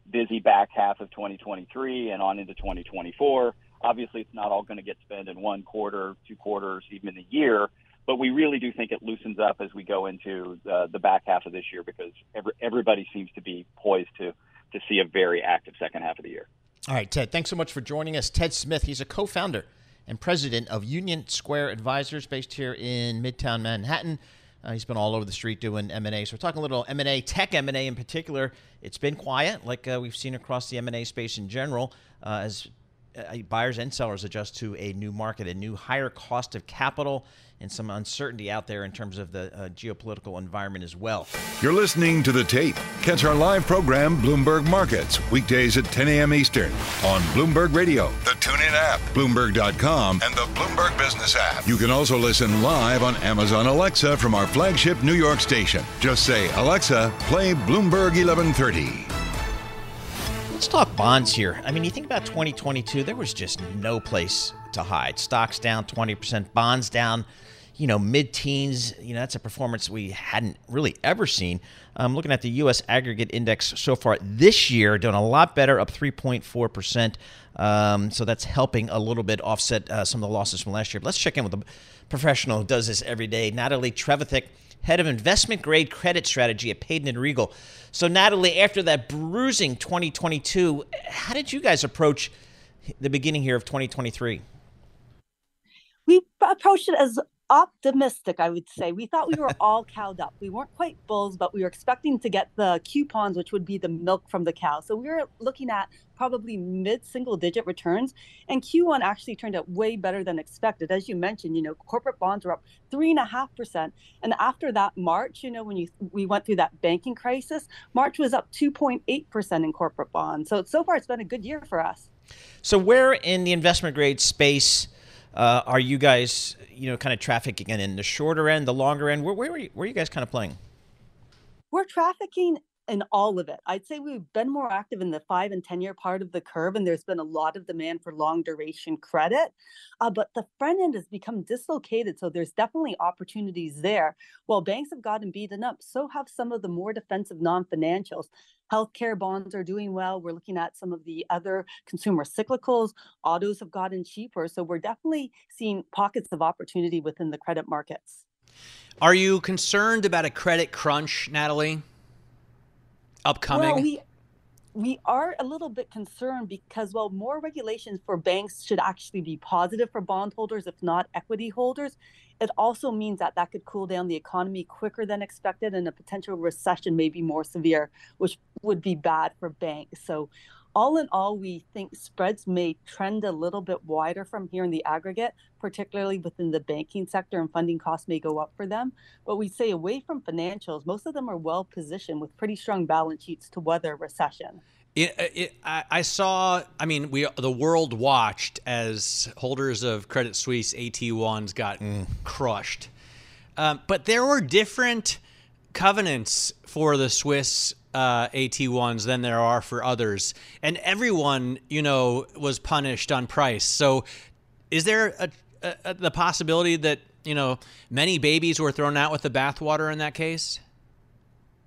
busy back half of 2023 and on into 2024. Obviously, it's not all going to get spent in one quarter, two quarters, even in a year, but we really do think it loosens up as we go into the, the back half of this year because every, everybody seems to be poised to to see a very active second half of the year. All right, Ted, thanks so much for joining us. Ted Smith, he's a co founder and president of Union Square Advisors based here in Midtown Manhattan. Uh, he's been all over the street doing M&A. So we're talking a little M&A, tech M&A in particular. It's been quiet, like uh, we've seen across the M&A space in general, uh, as uh, buyers and sellers adjust to a new market, a new higher cost of capital, and some uncertainty out there in terms of the uh, geopolitical environment as well. You're listening to The Tape. Catch our live program, Bloomberg Markets, weekdays at 10 a.m. Eastern on Bloomberg Radio, the TuneIn app, Bloomberg.com, and the Bloomberg Business app. You can also listen live on Amazon Alexa from our flagship New York station. Just say, Alexa, play Bloomberg 1130. Let's talk bonds here. I mean, you think about 2022, there was just no place to hide. Stocks down 20%, bonds down, you know, mid teens. You know, that's a performance we hadn't really ever seen. I'm looking at the U.S. aggregate index so far this year, doing a lot better, up 3.4%. Um, so that's helping a little bit offset uh, some of the losses from last year. But let's check in with a professional who does this every day, Natalie Trevithick head of investment grade credit strategy at Payden and Rygel. So, Natalie, after that bruising 2022, how did you guys approach the beginning here of 2023? We approached it as optimistic, I would say. We thought we were all cowed up. We weren't quite bulls, but we were expecting to get the coupons, which would be the milk from the cow. So we were looking at probably mid single digit returns. And Q1 actually turned out way better than expected. As you mentioned, you know, corporate bonds were up three and a half percent. And after that March, you know, when you we went through that banking crisis, March was up 2.8 percent in corporate bonds. So so far it's been a good year for us. So where in the investment grade space uh, are you guys, you know, kind of trafficking in, the shorter end, the longer end? Where, where, are you, where are you guys kind of playing? We're trafficking in all of it. I'd say we've been more active in the five and 10 year part of the curve, and there's been a lot of demand for long duration credit. Uh, but the front end has become dislocated. So there's definitely opportunities there. While banks have gotten beaten up, so have some of the more defensive non financials. Healthcare bonds are doing well. We're looking at some of the other consumer cyclicals. Autos have gotten cheaper. So we're definitely seeing pockets of opportunity within the credit markets. Are you concerned about a credit crunch, Natalie? Upcoming? Well, we, we are a little bit concerned because, well, more regulations for banks should actually be positive for bondholders, if not equity holders. It also means that that could cool down the economy quicker than expected, and a potential recession may be more severe, which would be bad for banks. So, all in all, we think spreads may trend a little bit wider from here in the aggregate, particularly within the banking sector, and funding costs may go up for them. But we say away from financials, most of them are well positioned with pretty strong balance sheets to weather recession. It, it, I, I saw. I mean, we the world watched as holders of Credit Suisse AT1s got crushed. Um, but there were different covenants for the Swiss uh, AT1s than there are for others, and everyone, you know, was punished on price. So, is there a, a, the possibility that you know many babies were thrown out with the bathwater in that case?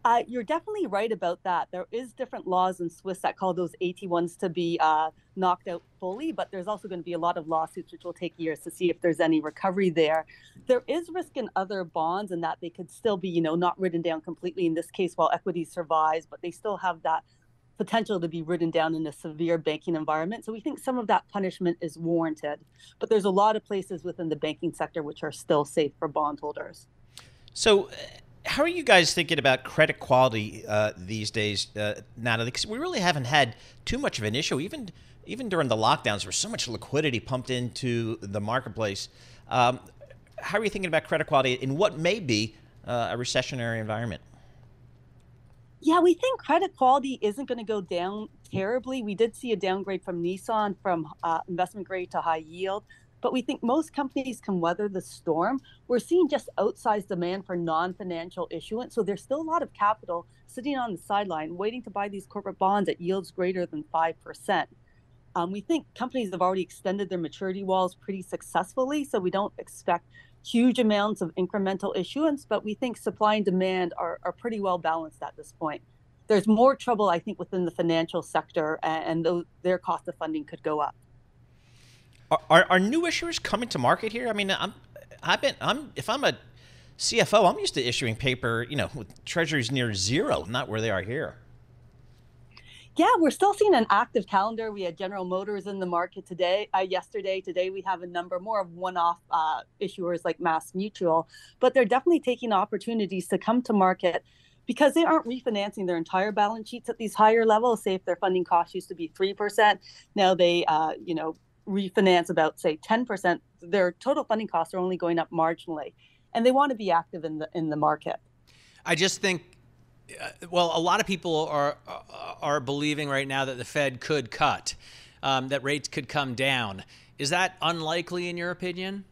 Uh, you're definitely right about that. There is different laws in Swiss that call those AT1s to be uh, knocked out fully, but there's also going to be a lot of lawsuits which will take years to see if there's any recovery there. There is risk in other bonds in that they could still be, you know, not written down completely in this case while equity survives, but they still have that potential to be written down in a severe banking environment. So we think some of that punishment is warranted. But there's a lot of places within the banking sector which are still safe for bondholders. So how are you guys thinking about credit quality uh, these days, uh, Natalie? Because we really haven't had too much of an issue, even even during the lockdowns. There was so much liquidity pumped into the marketplace. Um, how are you thinking about credit quality in what may be uh, a recessionary environment? Yeah, we think credit quality isn't going to go down terribly. We did see a downgrade from Nissan from uh, investment grade to high yield but we think most companies can weather the storm. We're seeing just outsized demand for non financial issuance. So there's still a lot of capital sitting on the sideline waiting to buy these corporate bonds at yields greater than 5%. Um, we think companies have already extended their maturity walls pretty successfully, so we don't expect huge amounts of incremental issuance, but we think supply and demand are, are pretty well balanced at this point. There's more trouble, I think, within the financial sector, and, and their cost of funding could go up. Are, are new issuers coming to market here? I mean, I'm I've been I'm if I'm a CFO, I'm used to issuing paper, you know, with treasuries near zero, not where they are here. Yeah, we're still seeing an active calendar. We had General Motors in the market today, uh, yesterday. Today we have a number more of one-off uh, issuers like Mass Mutual, but they're definitely taking opportunities to come to market because they aren't refinancing their entire balance sheets at these higher levels. Say if their funding cost used to be three percent, now they, uh, you know, refinance about say 10%, their total funding costs are only going up marginally. And they want to be active in the in the market. I just think uh, well, a lot of people are are believing right now that the Fed could cut, um, that rates could come down. Is that unlikely in your opinion?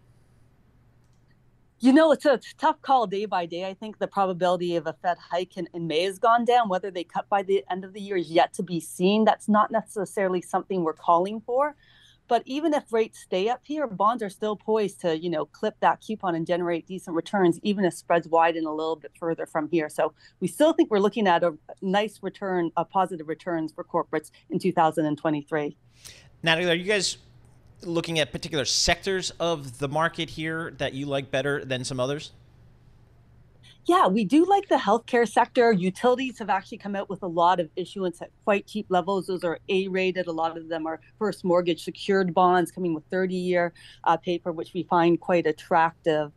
You know, it's a tough call day by day. I think the probability of a Fed hike in, in, May has gone down. Whether they cut by the end of the year is yet to be seen. That's not necessarily something we're calling for. But even if rates stay up here, bonds are still poised to, you know, clip that coupon and generate decent returns, even if spreads widen a little bit further from here. So we still think we're looking at a nice return, a positive returns for corporates in 2023. Natalie, are you guys looking at particular sectors of the market here that you like better than some others? Yeah, we do like the healthcare sector. Utilities have actually come out with a lot of issuance at quite cheap levels. Those are A rated. A lot of them are first mortgage secured bonds coming with 30 year uh, paper, which we find quite attractive.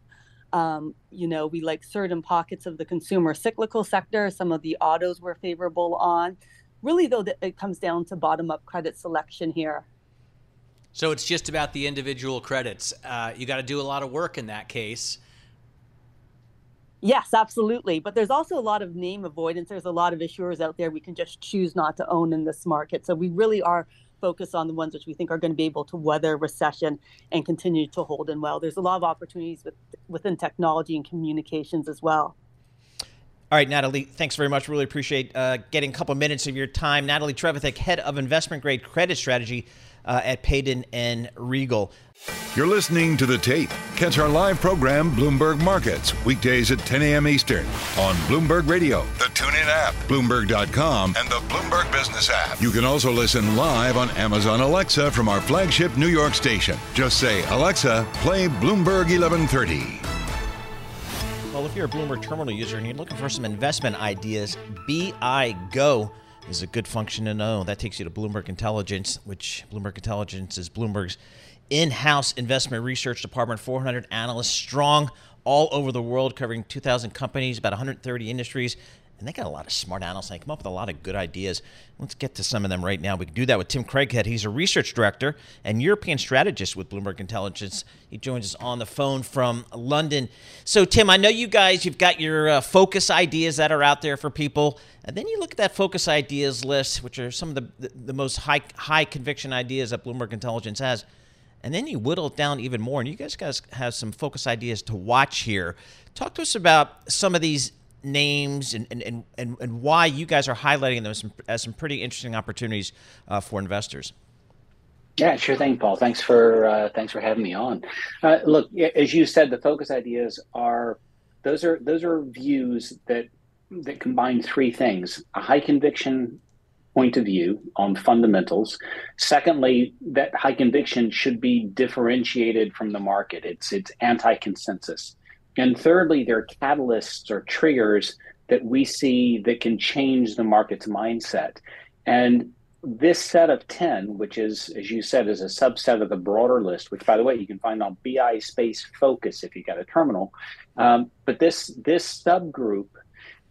Um, you know, we like certain pockets of the consumer cyclical sector. Some of the autos we're favorable on. Really, though, it comes down to bottom up credit selection here. So it's just about the individual credits. Uh, you got to do a lot of work in that case. Yes, absolutely. But there's also a lot of name avoidance. There's a lot of issuers out there we can just choose not to own in this market. So we really are focused on the ones which we think are going to be able to weather recession and continue to hold in well. There's a lot of opportunities with, within technology and communications as well. All right, Natalie, thanks very much. Really appreciate uh, getting a couple minutes of your time. Natalie Trevithick, head of investment grade credit strategy uh, at Payden and Rygel. You're listening to The Tape. Catch our live program, Bloomberg Markets, weekdays at 10 a.m. Eastern on Bloomberg Radio, the TuneIn app, Bloomberg.com, and the Bloomberg Business app. You can also listen live on Amazon Alexa from our flagship New York station. Just say, Alexa, play Bloomberg 1130. Well, if you're a Bloomberg terminal user and you're looking for some investment ideas, BI Go is a good function to know. That takes you to Bloomberg Intelligence, which Bloomberg Intelligence is Bloomberg's in house investment research department, 400 analysts strong all over the world, covering 2,000 companies, about 130 industries. And they got a lot of smart analysts. They come up with a lot of good ideas. Let's get to some of them right now. We can do that with Tim Craighead. He's a research director and European strategist with Bloomberg Intelligence. He joins us on the phone from London. So, Tim, I know you guys, you've got your uh, focus ideas that are out there for people. And then you look at that focus ideas list, which are some of the, the, the most high, high conviction ideas that Bloomberg Intelligence has. And then you whittle it down even more. And you guys guys have some focus ideas to watch here. Talk to us about some of these names and, and, and, and why you guys are highlighting them as some, as some pretty interesting opportunities uh, for investors. Yeah, sure thing, Paul. Thanks for uh, thanks for having me on. Uh, look, as you said, the focus ideas are those are those are views that that combine three things: a high conviction point of view on fundamentals. Secondly, that high conviction should be differentiated from the market. It's it's anti-consensus. And thirdly, there are catalysts or triggers that we see that can change the market's mindset. And this set of 10, which is, as you said, is a subset of the broader list, which, by the way, you can find on BI Space Focus if you got a terminal. Um, but this this subgroup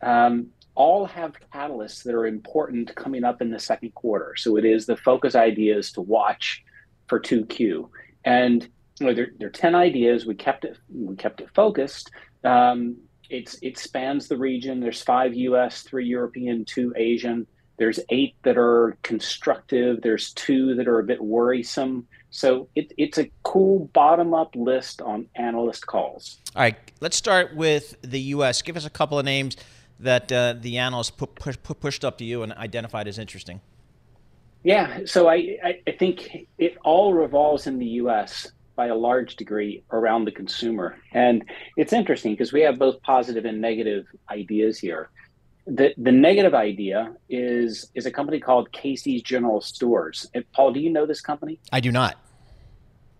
um, all have catalysts that are important coming up in the second quarter. So it is the focus ideas to watch for 2Q. And you know, there, there are 10 ideas. We kept it we kept it focused. Um, it's it spans the region. There's five US, three European, two Asian. There's eight that are constructive. There's two that are a bit worrisome. So it, it's a cool bottom up list on analyst calls. All right, let's start with the U.S. Give us a couple of names that uh, the analysts put, push, put pushed up to you and identified as interesting. Yeah, so I, I, I think it all revolves in the U.S. by a large degree around the consumer. And it's interesting because we have both positive and negative ideas here the the negative idea is is a company called Casey's General Stores. And Paul, do you know this company? I do not.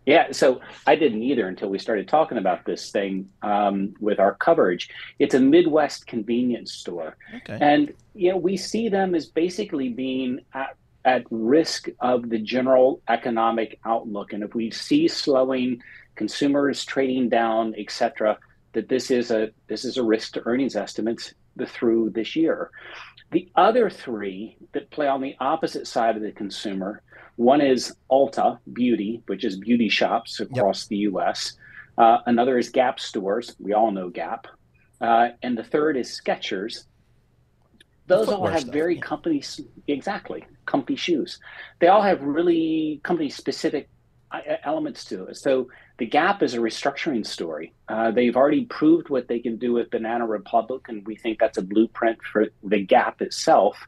Yeah, so I didn't either until we started talking about this thing um, with our coverage. It's a Midwest convenience store, okay. and you know we see them as basically being at, at risk of the general economic outlook. And if we see slowing, consumers trading down, etc., that this is a this is a risk to earnings estimates through this year. The other three that play on the opposite side of the consumer one is Ulta Beauty, which is beauty shops across yep. the US. Uh, another is Gap stores. We all know Gap. Uh, and the third is Skechers. Those all have stuff. very company, exactly, comfy shoes. They all have really company specific uh, elements to it. So the Gap is a restructuring story. Uh, they've already proved what they can do with Banana Republic, and we think that's a blueprint for the Gap itself.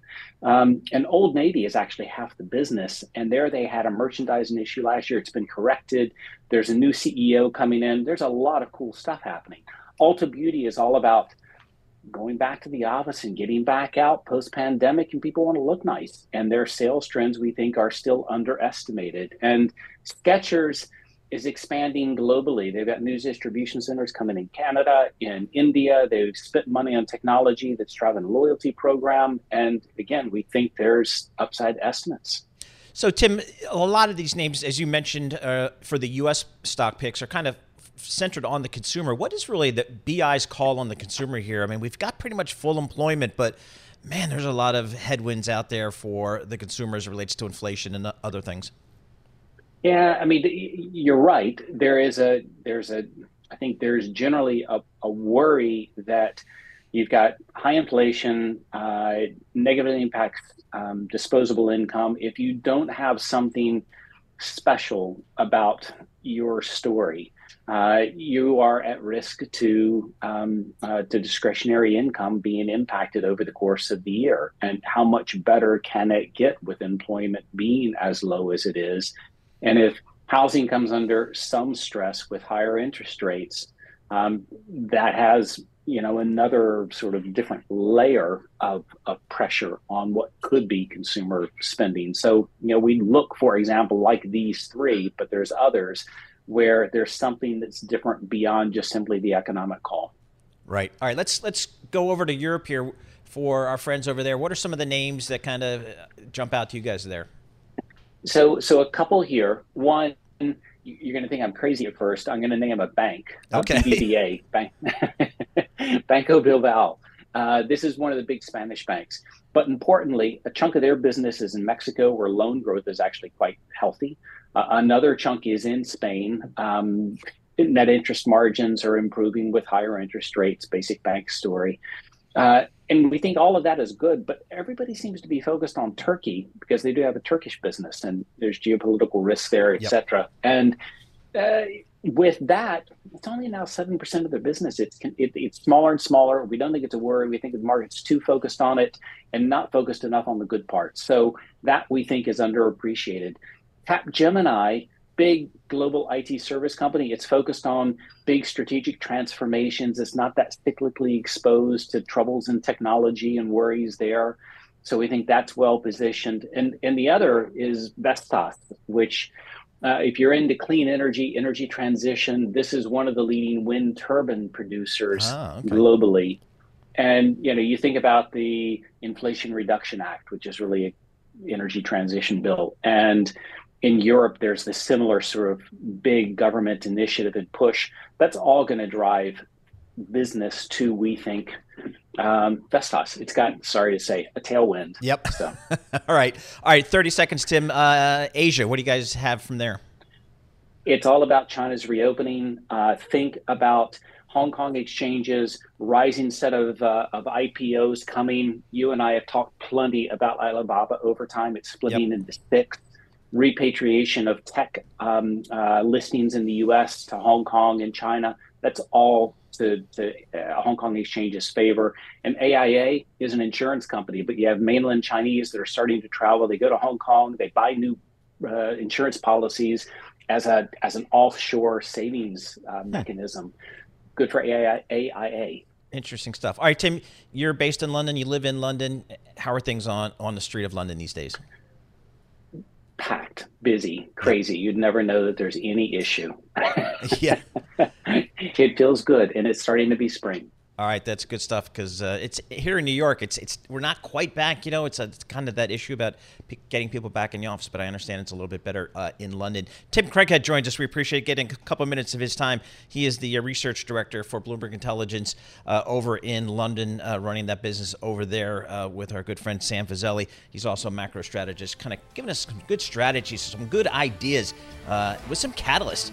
Um, and Old Navy is actually half the business, and there they had a merchandising issue last year. It's been corrected. There's a new CEO coming in. There's a lot of cool stuff happening. Ulta Beauty is all about going back to the office and getting back out post pandemic, and people want to look nice. And their sales trends we think are still underestimated. And Skechers is expanding globally. They've got news distribution centers coming in Canada, in India. They've spent money on technology that's driving a loyalty program. And again, we think there's upside estimates. So, Tim, a lot of these names, as you mentioned, uh, for the U.S. stock picks, are kind of centered on the consumer. What is really the BI's call on the consumer here? I mean, we've got pretty much full employment, but man, there's a lot of headwinds out there for the consumers relates to inflation and other things. Yeah, I mean, you're right. There is a there's a I think there's generally a, a worry that you've got high inflation, uh, negatively impacts um, disposable income. If you don't have something special about your story, uh, you are at risk to um, uh, to discretionary income being impacted over the course of the year. And how much better can it get with employment being as low as it is and if housing comes under some stress with higher interest rates, um, that has you know another sort of different layer of, of pressure on what could be consumer spending. So you know we look, for example, like these three, but there's others where there's something that's different beyond just simply the economic call. Right. All right. Let's let's go over to Europe here for our friends over there. What are some of the names that kind of uh, jump out to you guys there? So, so a couple here. One, you're going to think I'm crazy at first. I'm going to name a bank. Okay. BBVA, Bank, Banco Bilbao. Uh, this is one of the big Spanish banks. But importantly, a chunk of their business is in Mexico, where loan growth is actually quite healthy. Uh, another chunk is in Spain. Um, net interest margins are improving with higher interest rates. Basic bank story. Uh, and we think all of that is good, but everybody seems to be focused on Turkey because they do have a Turkish business and there's geopolitical risk there, et yep. cetera. And uh, with that, it's only now 7% of their business. It's, it, it's smaller and smaller. We don't think it's a worry. We think the market's too focused on it and not focused enough on the good parts. So that we think is underappreciated. Capgemini big global IT service company. It's focused on big strategic transformations. It's not that cyclically exposed to troubles in technology and worries there. So we think that's well positioned. And and the other is Vestas, which uh, if you're into clean energy, energy transition, this is one of the leading wind turbine producers Ah, okay. globally. And you know, you think about the Inflation Reduction Act, which is really an energy transition bill, and in Europe, there's this similar sort of big government initiative and push. That's all going to drive business to, we think, um, Vestas. It's got, sorry to say, a tailwind. Yep. So. All right. All right. 30 seconds, Tim. Uh, Asia, what do you guys have from there? It's all about China's reopening. Uh, think about Hong Kong exchanges, rising set of, uh, of IPOs coming. You and I have talked plenty about Alibaba over time. It's splitting into six. Repatriation of tech um, uh, listings in the US to Hong Kong and China. That's all to, to uh, Hong Kong exchange's favor. And AIA is an insurance company, but you have mainland Chinese that are starting to travel. They go to Hong Kong, they buy new uh, insurance policies as a as an offshore savings uh, mechanism. Good for AIA. AIA. Interesting stuff. All right, Tim, you're based in London. You live in London. How are things on, on the street of London these days? Packed, busy, crazy. You'd never know that there's any issue. yeah. it feels good, and it's starting to be spring. All right, that's good stuff because uh, it's here in New York. It's it's we're not quite back. You know, it's, a, it's kind of that issue about p- getting people back in the office. But I understand it's a little bit better uh, in London. Tim Craighead joins us. We appreciate getting a couple minutes of his time. He is the uh, research director for Bloomberg Intelligence uh, over in London, uh, running that business over there uh, with our good friend Sam Fazeli. He's also a macro strategist, kind of giving us some good strategies, some good ideas with some catalysts.